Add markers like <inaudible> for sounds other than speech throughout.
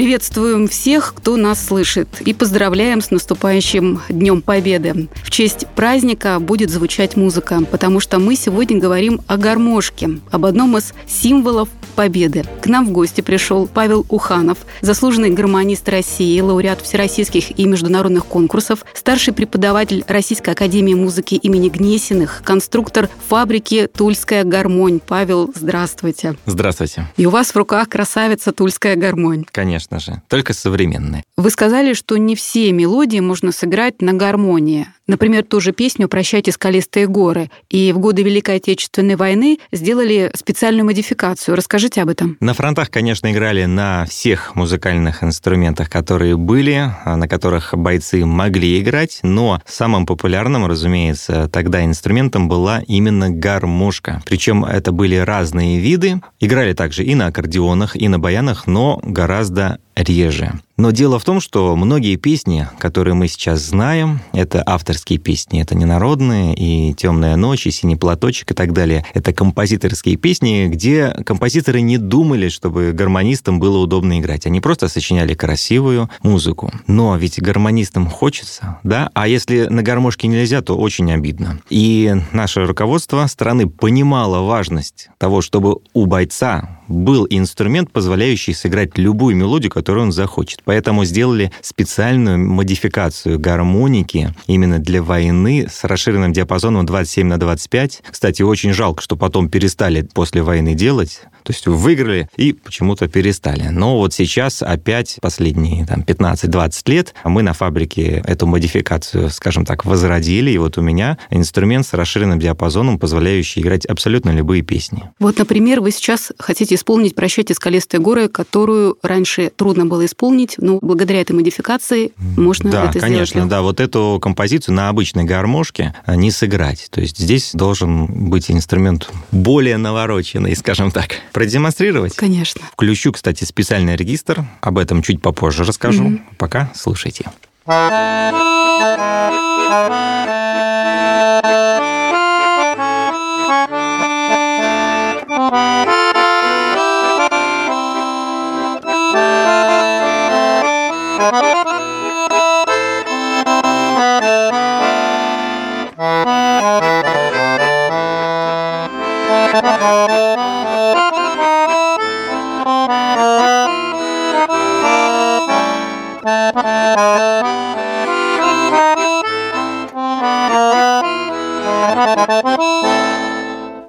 Приветствуем всех, кто нас слышит, и поздравляем с наступающим Днем Победы. В честь праздника будет звучать музыка, потому что мы сегодня говорим о гармошке, об одном из символов Победы. К нам в гости пришел Павел Уханов, заслуженный гармонист России, лауреат всероссийских и международных конкурсов, старший преподаватель Российской академии музыки имени Гнесиных, конструктор фабрики «Тульская гармонь». Павел, здравствуйте. Здравствуйте. И у вас в руках красавица «Тульская гармонь». Конечно же, только современные. Вы сказали, что не все мелодии можно сыграть на гармонии. Например, ту же песню «Прощайте скалистые горы». И в годы Великой Отечественной войны сделали специальную модификацию. Расскажите об этом. На фронтах, конечно, играли на всех музыкальных инструментах, которые были, а, на которых бойцы могли играть, но самым популярным, разумеется, тогда инструментом была именно гармошка. Причем это были разные виды. Играли также и на аккордеонах, и на баянах, но гораздо реже. Но дело в том, что многие песни, которые мы сейчас знаем, это авторские песни, это не народные, и «Темная ночь», и «Синий платочек» и так далее. Это композиторские песни, где композиторы не думали, чтобы гармонистам было удобно играть. Они просто сочиняли красивую музыку. Но ведь гармонистам хочется, да? А если на гармошке нельзя, то очень обидно. И наше руководство страны понимало важность того, чтобы у бойца был инструмент, позволяющий сыграть любую мелодию, которую он захочет. Поэтому сделали специальную модификацию гармоники именно для войны с расширенным диапазоном 27 на 25. Кстати, очень жалко, что потом перестали после войны делать. То есть выиграли и почему-то перестали. Но вот сейчас опять последние там, 15-20 лет мы на фабрике эту модификацию, скажем так, возродили. И вот у меня инструмент с расширенным диапазоном, позволяющий играть абсолютно любые песни. Вот, например, вы сейчас хотите исполнить «Прощайте скалистые горы», которую раньше трудно было исполнить, но благодаря этой модификации можно да, это конечно, сделать. Да, да. Вот эту композицию на обычной гармошке а, не сыграть. То есть здесь должен быть инструмент более навороченный, скажем так. Продемонстрировать? Конечно. Включу, кстати, специальный регистр. Об этом чуть попозже расскажу. Mm-hmm. Пока слушайте. <laughs>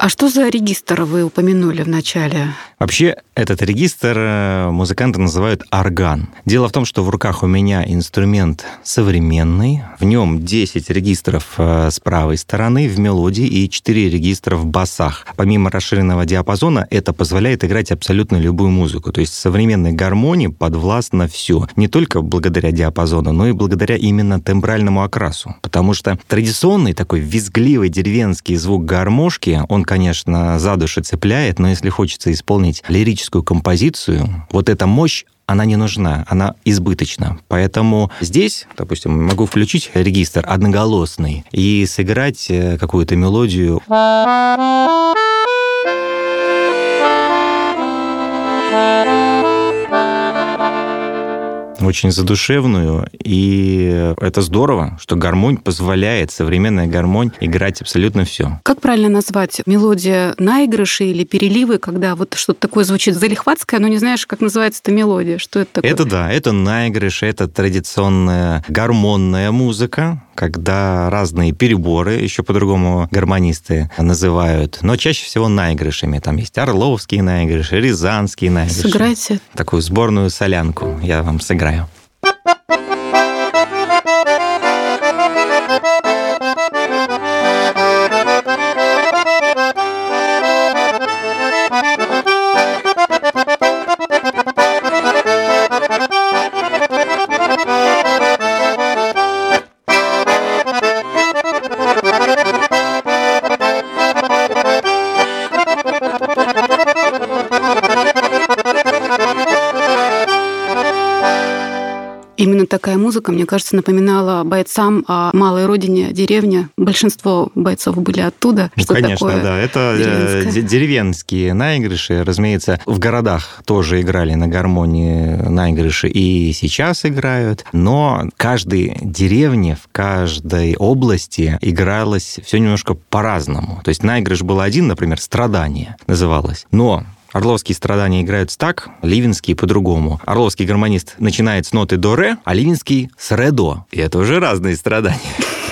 А что за регистр вы упомянули в начале? Вообще, этот регистр э, музыканты называют орган. Дело в том, что в руках у меня инструмент современный. В нем 10 регистров э, с правой стороны в мелодии и 4 регистра в басах. Помимо расширенного диапазона, это позволяет играть абсолютно любую музыку. То есть современной гармонии подвластно все. Не только благодаря диапазону, но и благодаря именно тембральному окрасу. Потому что традиционный такой визгливый деревенский звук гармошки, он, конечно, за душу цепляет, но если хочется исполнить лирическую композицию, вот эта мощь, она не нужна, она избыточна. Поэтому здесь, допустим, могу включить регистр одноголосный и сыграть э, какую-то мелодию. Очень задушевную, и это здорово, что гармонь позволяет, современная гармонь, играть абсолютно все. Как правильно назвать? Мелодия наигрыши или переливы, когда вот что-то такое звучит залихватское, но не знаешь, как называется эта мелодия? Что это такое? Это да, это наигрыш, это традиционная гармонная музыка, когда разные переборы, еще по-другому гармонисты называют, но чаще всего наигрышами. Там есть орловские наигрыши, рязанские наигрыши. Сыграйте. Такую сборную солянку я вам сыграю. именно такая музыка, мне кажется, напоминала бойцам о малой родине, деревне. Большинство бойцов были оттуда. Ну, что конечно, такое да. Это э, деревенское? деревенские наигрыши. Разумеется, в городах тоже играли на гармонии наигрыши и сейчас играют. Но в каждой деревне, в каждой области игралось все немножко по-разному. То есть наигрыш был один, например, «Страдание» называлось. Но Орловские страдания играются так, ливенские по-другому. Орловский гармонист начинает с ноты до-ре, а ливенский с ре-до. И это уже разные страдания.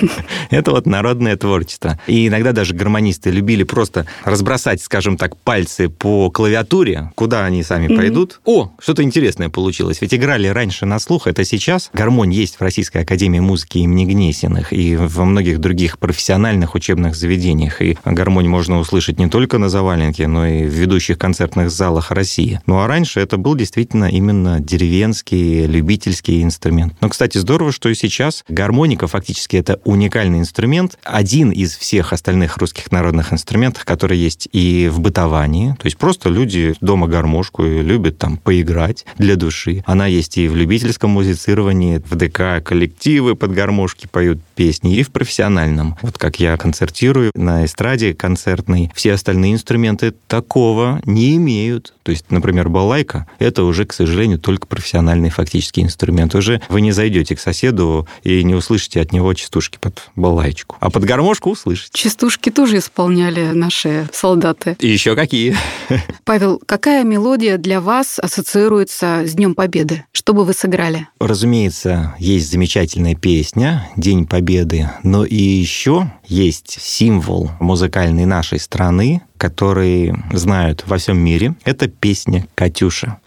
<laughs> Это вот народное творчество. И иногда даже гармонисты любили просто разбросать, скажем так, пальцы по клавиатуре, куда они сами пойдут. О, что-то интересное получилось. Ведь играли раньше на слух, это сейчас. Гармонь есть в Российской Академии Музыки имени Гнесиных и во многих других профессиональных учебных заведениях. И гармонь можно услышать не только на заваленке, но и в ведущих концертных залах России. Ну а раньше это был действительно именно деревенский, любительский инструмент. Но, кстати, здорово, что и сейчас гармоника фактически это уникальный инструмент, один из всех остальных русских народных инструментов, которые есть и в бытовании. То есть просто люди дома гармошку любят там поиграть для души. Она есть и в любительском музицировании, в ДК коллективы под гармошки поют песни, и в профессиональном. Вот как я концертирую на эстраде концертной, все остальные инструменты такого не имеют. То есть, например, балайка — это уже, к сожалению, только профессиональный фактически инструмент. Уже вы не зайдете к соседу и не услышите от него частушки под балайчику. А под гармошку услышите. Частушки тоже исполняли наши солдаты. И еще какие? <laughs> Павел, какая мелодия для вас ассоциируется с Днем Победы? Что бы вы сыграли? Разумеется, есть замечательная песня «День Победы», но и еще есть символ музыкальной нашей страны, который знают во всем мире. Это песня «Катюша».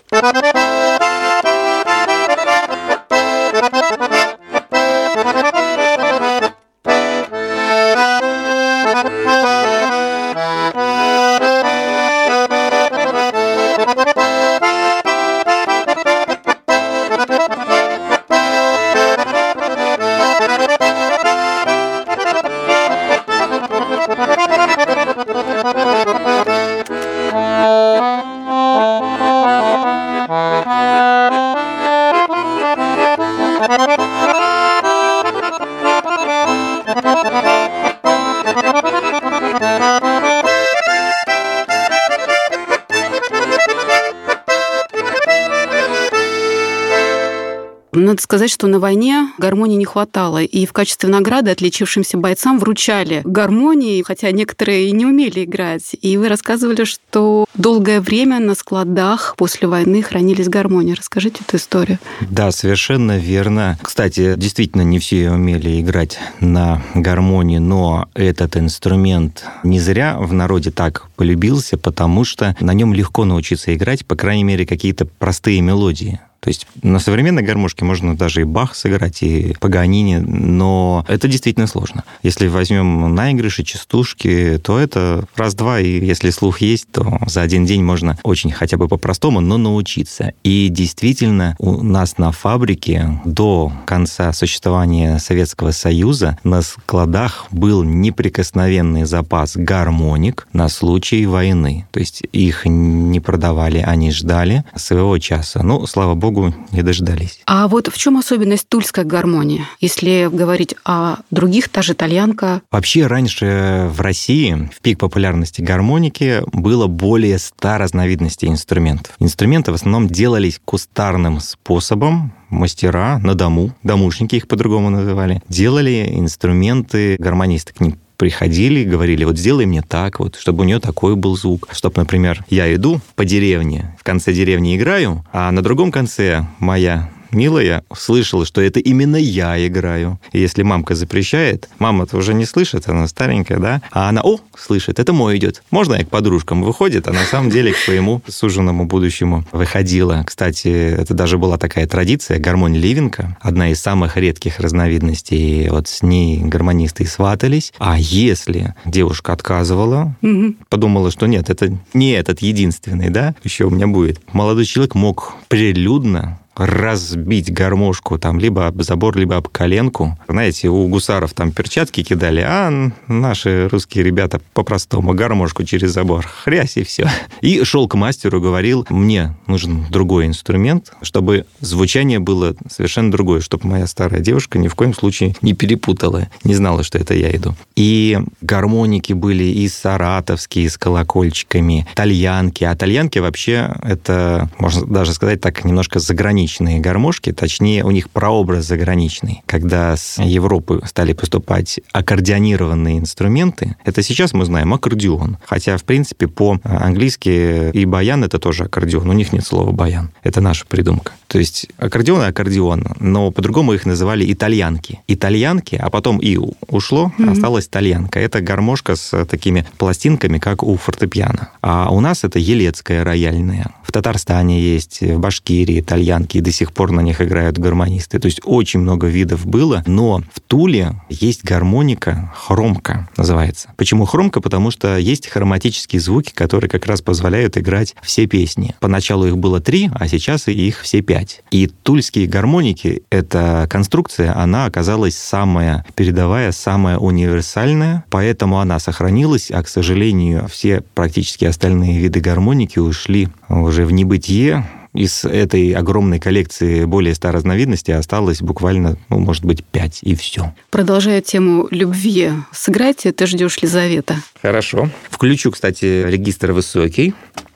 Надо сказать, что на войне гармонии не хватало. И в качестве награды отличившимся бойцам вручали гармонии, хотя некоторые и не умели играть. И вы рассказывали, что долгое время на складах после войны хранились гармонии. Расскажите эту историю. Да, совершенно верно. Кстати, действительно, не все умели играть на гармонии, но этот инструмент не зря в народе так полюбился, потому что на нем легко научиться играть, по крайней мере, какие-то простые мелодии. То есть на современной гармошке можно даже и Бах сыграть, и Паганини, но это действительно сложно. Если возьмем наигрыши, частушки, то это раз-два, и если слух есть, то за один день можно очень хотя бы по-простому, но научиться. И действительно у нас на фабрике до конца существования Советского Союза на складах был неприкосновенный запас гармоник на случай войны. То есть их не продавали, они ждали своего часа. Ну, слава богу, не дождались. А вот в чем особенность тульской гармонии? Если говорить о других, та же итальянка. Вообще раньше в России в пик популярности гармоники было более 100 разновидностей инструментов. Инструменты в основном делались кустарным способом, мастера на дому, домушники их по-другому называли, делали инструменты, гармонисты к ним приходили, говорили, вот сделай мне так, вот, чтобы у нее такой был звук. Чтобы, например, я иду по деревне, в конце деревни играю, а на другом конце моя милая слышала, что это именно я играю. И если мамка запрещает, мама-то уже не слышит, она старенькая, да? А она, о, слышит, это мой идет. Можно я к подружкам выходит, а на самом деле к своему суженому будущему выходила. Кстати, это даже была такая традиция, гармонь Ливенка, одна из самых редких разновидностей. Вот с ней гармонисты и сватались. А если девушка отказывала, Мгм. подумала, что нет, это не этот единственный, да, еще у меня будет. Молодой человек мог прилюдно разбить гармошку там либо об забор, либо об коленку. Знаете, у гусаров там перчатки кидали, а наши русские ребята по-простому гармошку через забор. Хрясь и все. И шел к мастеру, говорил, мне нужен другой инструмент, чтобы звучание было совершенно другое, чтобы моя старая девушка ни в коем случае не перепутала, не знала, что это я иду. И гармоники были и саратовские с колокольчиками, тальянки. А тальянки вообще это, можно даже сказать так, немножко заграничные гармошки, точнее, у них прообраз заграничный. Когда с Европы стали поступать аккордеонированные инструменты, это сейчас мы знаем аккордеон. Хотя, в принципе, по-английски и баян это тоже аккордеон. У них нет слова баян. Это наша придумка. То есть аккордеон и аккордеон, но по-другому их называли итальянки. Итальянки, а потом и ушло, mm-hmm. осталась тальянка. Это гармошка с такими пластинками, как у фортепиано. А у нас это елецкая рояльная. Татарстане есть, в Башкирии итальянки, и до сих пор на них играют гармонисты. То есть очень много видов было, но в Туле есть гармоника, хромка называется. Почему хромка? Потому что есть хроматические звуки, которые как раз позволяют играть все песни. Поначалу их было три, а сейчас их все пять. И тульские гармоники, эта конструкция, она оказалась самая передовая, самая универсальная, поэтому она сохранилась, а, к сожалению, все практически остальные виды гармоники ушли уже в небытие, из этой огромной коллекции более ста разновидностей осталось буквально, ну, может быть, пять, и все. Продолжая тему любви, сыграйте «Ты ждешь Лизавета». Хорошо. Включу, кстати, регистр высокий.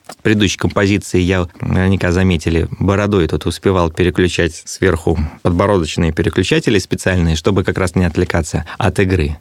В предыдущей композиции я, наверняка заметили, бородой тут успевал переключать сверху подбородочные переключатели специальные, чтобы как раз не отвлекаться от игры.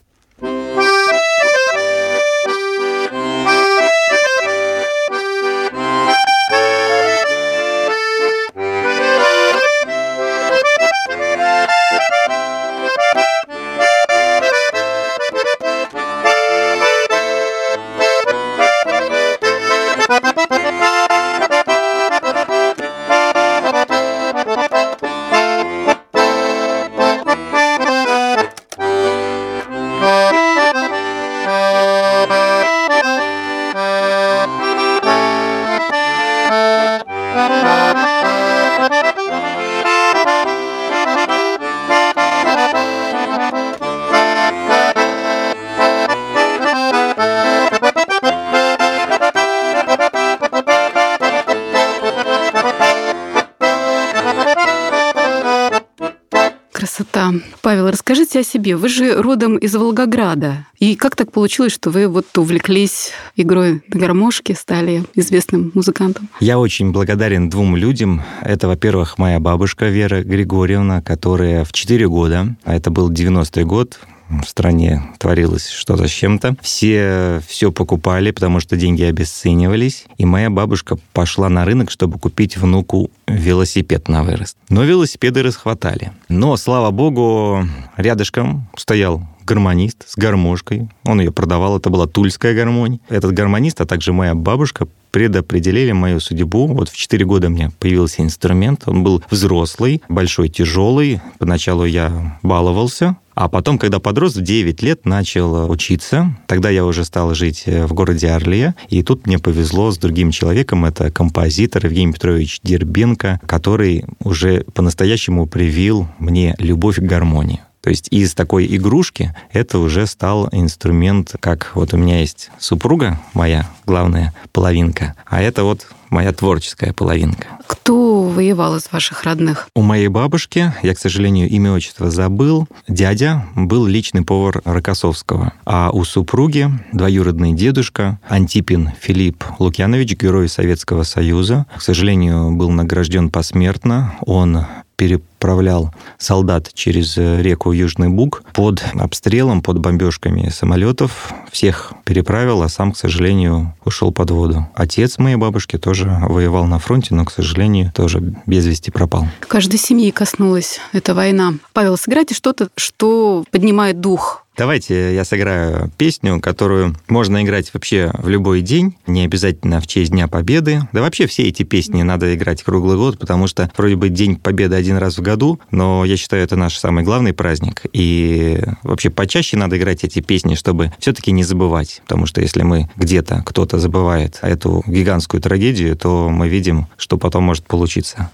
Расскажите о себе. Вы же родом из Волгограда. И как так получилось, что вы вот увлеклись игрой на гармошке, стали известным музыкантом? Я очень благодарен двум людям. Это, во-первых, моя бабушка Вера Григорьевна, которая в 4 года, а это был 90-й год, в стране творилось что-то с чем-то. Все все покупали, потому что деньги обесценивались. И моя бабушка пошла на рынок, чтобы купить внуку велосипед на вырост. Но велосипеды расхватали. Но, слава богу, рядышком стоял гармонист с гармошкой. Он ее продавал, это была тульская гармонь. Этот гармонист, а также моя бабушка предопределили мою судьбу. Вот в 4 года мне появился инструмент. Он был взрослый, большой, тяжелый. Поначалу я баловался, а потом, когда подрос, в 9 лет начал учиться. Тогда я уже стал жить э, в городе Орле. И тут мне повезло с другим человеком. Это композитор Евгений Петрович Дербенко, который уже по-настоящему привил мне любовь к гармонии. То есть из такой игрушки это уже стал инструмент, как вот у меня есть супруга, моя главная половинка, а это вот моя творческая половинка. Кто воевал из ваших родных? У моей бабушки, я, к сожалению, имя отчество забыл, дядя был личный повар Рокоссовского, а у супруги двоюродный дедушка Антипин Филипп Лукьянович, герой Советского Союза, к сожалению, был награжден посмертно. Он переправлял солдат через э, реку Южный Буг под обстрелом, под бомбежками самолетов. Всех переправил, а сам, к сожалению, ушел под воду. Отец моей бабушки тоже воевал на фронте, но, к сожалению, тоже без вести пропал. Каждой семьи коснулась эта война. Павел, сыграйте что-то, что поднимает дух Давайте я сыграю песню, которую можно играть вообще в любой день, не обязательно в честь Дня Победы. Да вообще все эти песни надо играть круглый год, потому что вроде бы День Победы один раз в году, но я считаю, это наш самый главный праздник. И вообще почаще надо играть эти песни, чтобы все-таки не забывать. Потому что если мы где-то, кто-то забывает эту гигантскую трагедию, то мы видим, что потом может получиться.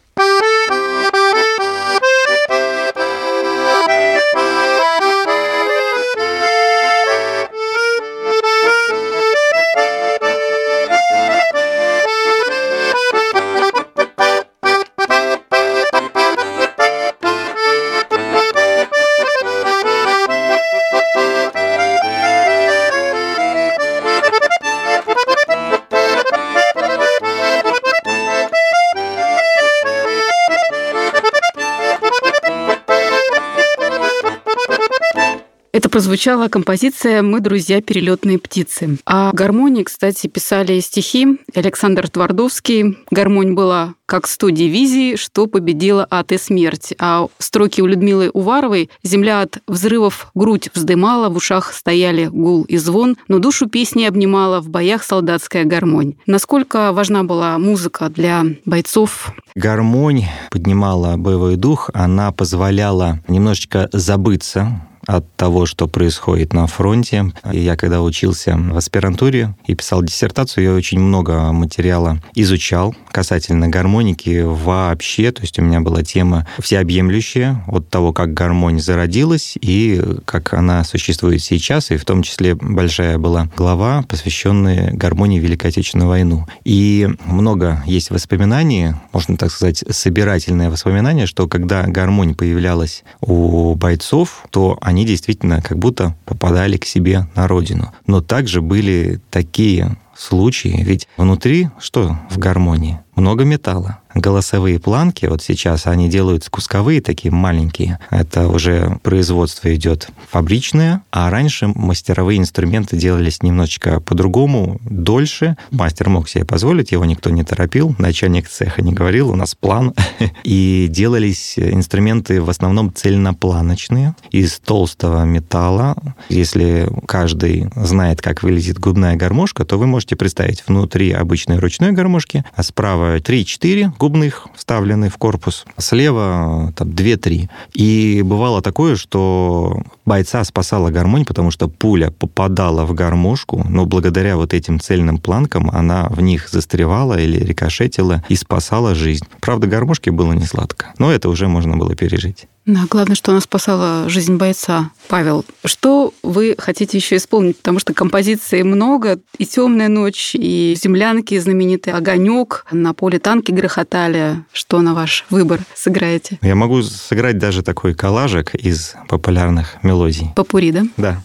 Это прозвучала композиция «Мы друзья перелетные птицы». А гармонии, кстати, писали стихи Александр Твардовский. Гармонь была как 100 дивизий, что победила ад и смерть. А строки у Людмилы Уваровой «Земля от взрывов грудь вздымала, в ушах стояли гул и звон, но душу песни обнимала в боях солдатская гармонь». Насколько важна была музыка для бойцов? Гармонь поднимала боевой дух, она позволяла немножечко забыться от того, что происходит на фронте. Я когда учился в аспирантуре и писал диссертацию, я очень много материала изучал касательно гармоники вообще. То есть у меня была тема всеобъемлющая от того, как гармония зародилась и как она существует сейчас. И в том числе большая была глава, посвященная гармонии Великой Отечественную войну. И много есть воспоминаний, можно так сказать, собирательное воспоминание, что когда гармония появлялась у бойцов, то они они действительно как будто попадали к себе на родину. Но также были такие случаи, ведь внутри что в гармонии? Много металла голосовые планки, вот сейчас они делают кусковые такие маленькие, это уже производство идет фабричное, а раньше мастеровые инструменты делались немножечко по-другому, дольше. Мастер мог себе позволить, его никто не торопил, начальник цеха не говорил, у нас план. <laughs> И делались инструменты в основном цельнопланочные, из толстого металла. Если каждый знает, как выглядит губная гармошка, то вы можете представить внутри обычной ручной гармошки, а справа 3-4 губных вставлены в корпус, слева там 2-3. И бывало такое, что бойца спасала гармонь, потому что пуля попадала в гармошку, но благодаря вот этим цельным планкам она в них застревала или рикошетила и спасала жизнь. Правда, гармошке было не сладко, но это уже можно было пережить. Да, главное, что она спасала жизнь бойца. Павел, что вы хотите еще исполнить? Потому что композиций много, и темная ночь, и землянки знаменитый огонек, на поле танки грохотали. Что на ваш выбор сыграете? Я могу сыграть даже такой коллажик из популярных мелодий. Попури, да? Да.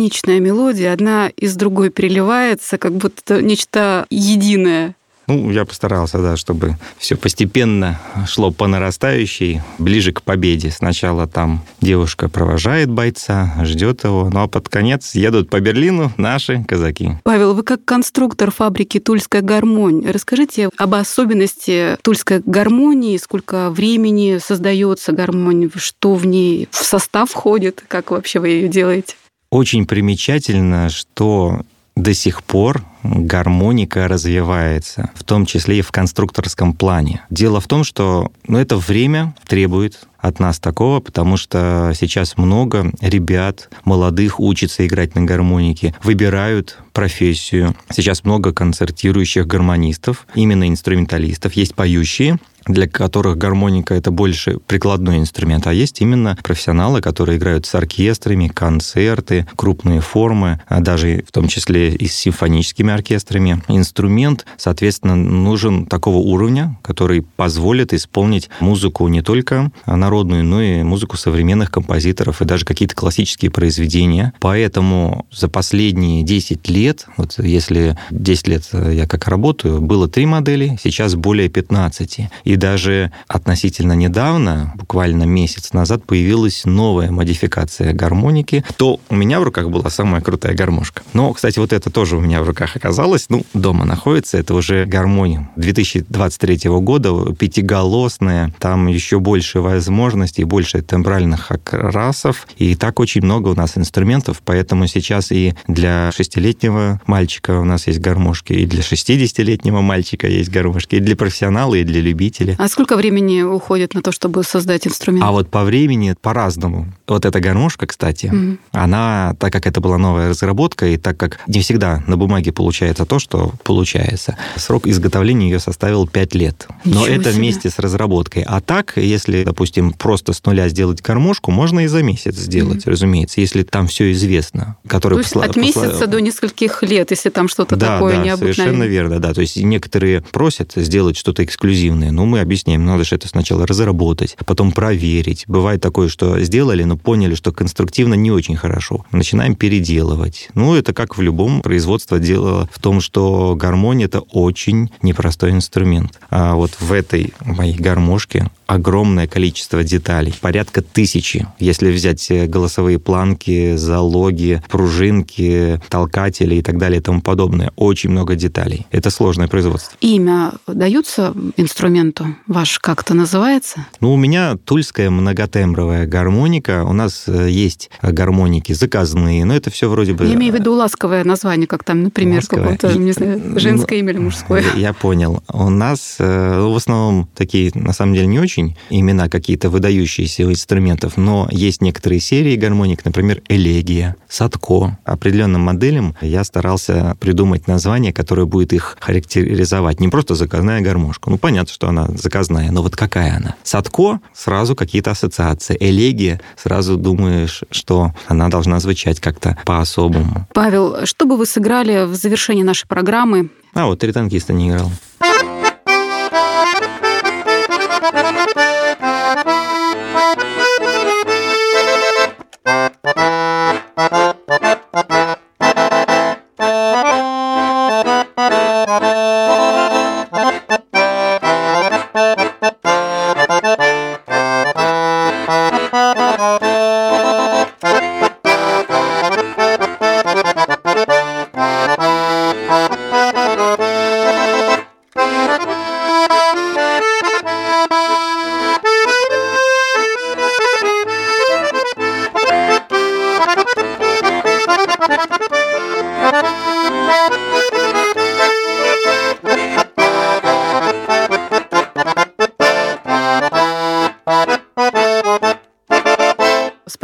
Гармоничная мелодия, одна из другой переливается, как будто нечто единое. Ну, я постарался, да, чтобы все постепенно шло по нарастающей, ближе к победе. Сначала там девушка провожает бойца, ждет его, ну а под конец едут по Берлину наши казаки. Павел, вы как конструктор фабрики «Тульская гармонь», расскажите об особенности тульской гармонии, сколько времени создается гармонь, что в ней в состав входит, как вообще вы ее делаете? Очень примечательно, что до сих пор гармоника развивается, в том числе и в конструкторском плане. Дело в том, что ну, это время требует от нас такого, потому что сейчас много ребят молодых учатся играть на гармонике, выбирают профессию. Сейчас много концертирующих гармонистов, именно инструменталистов. Есть поющие, для которых гармоника это больше прикладной инструмент, а есть именно профессионалы, которые играют с оркестрами, концерты, крупные формы, а даже в том числе и с симфоническими оркестрами. Инструмент, соответственно, нужен такого уровня, который позволит исполнить музыку не только народную, но и музыку современных композиторов и даже какие-то классические произведения. Поэтому за последние 10 лет, вот если 10 лет я как работаю, было три модели, сейчас более 15. И даже относительно недавно, буквально месяц назад, появилась новая модификация гармоники. То у меня в руках была самая крутая гармошка. Но, кстати, вот это тоже у меня в руках оказалось. Ну, дома находится. Это уже гармония 2023 года, пятиголосная. Там еще больше возможностей, больше тембральных окрасов. И так очень много у нас инструментов. Поэтому сейчас и для шестилетнего мальчика у нас есть гармошки, и для 60-летнего мальчика есть гармошки, и для профессионала, и для любителей исполнители. А сколько времени уходит на то, чтобы создать инструмент? А вот по времени по-разному. Вот эта гармошка, кстати, mm она, так как это была новая разработка, и так как не всегда на бумаге получается то, что получается, срок изготовления ее составил 5 лет. Но Ничего это себе. вместе с разработкой. А так, если, допустим, просто с нуля сделать гармошку, можно и за месяц сделать, mm разумеется, если там все известно. Который то есть посла... от месяца посла... до нескольких лет, если там что-то да, такое да, необыкновенное. совершенно верно, да. То есть некоторые просят сделать что-то эксклюзивное, ну, мы объясняем, надо же это сначала разработать, потом проверить. Бывает такое, что сделали, но поняли, что конструктивно не очень хорошо. Начинаем переделывать. Ну, это как в любом производстве дело в том, что гармония – это очень непростой инструмент. А вот в этой моей гармошке огромное количество деталей, порядка тысячи. Если взять э, голосовые планки, залоги, пружинки, толкатели и так далее и тому подобное, очень много деталей. Это сложное производство. Имя даются инструменту ваш как-то называется? Ну, у меня тульская многотембровая гармоника. У нас э, есть гармоники заказные, но это все вроде бы... Я имею в виду ласковое название, как там, например, какое-то, не знаю, ну, женское имя или мужское. Я понял. У нас э, в основном такие, на самом деле, не очень имена какие-то выдающиеся инструментов, но есть некоторые серии гармоник, например, элегия, садко. Определенным моделям я старался придумать название, которое будет их характеризовать. Не просто заказная гармошка. Ну, понятно, что она заказная, но вот какая она? Садко — сразу какие-то ассоциации. Элегия — сразу думаешь, что она должна звучать как-то по-особому. Павел, что бы вы сыграли в завершении нашей программы? А, вот «Три танкиста» не играл.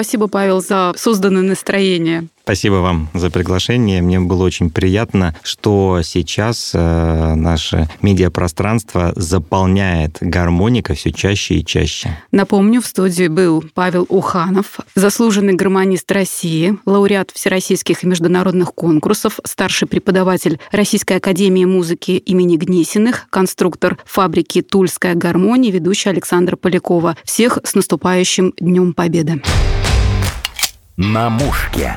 Спасибо, Павел, за созданное настроение. Спасибо вам за приглашение. Мне было очень приятно, что сейчас э, наше медиапространство заполняет гармоника все чаще и чаще. Напомню, в студии был Павел Уханов, заслуженный гармонист России, лауреат всероссийских и международных конкурсов, старший преподаватель Российской академии музыки имени Гнесиных, конструктор фабрики «Тульская гармония», ведущий Александр Полякова. Всех с наступающим Днем Победы! на мушке.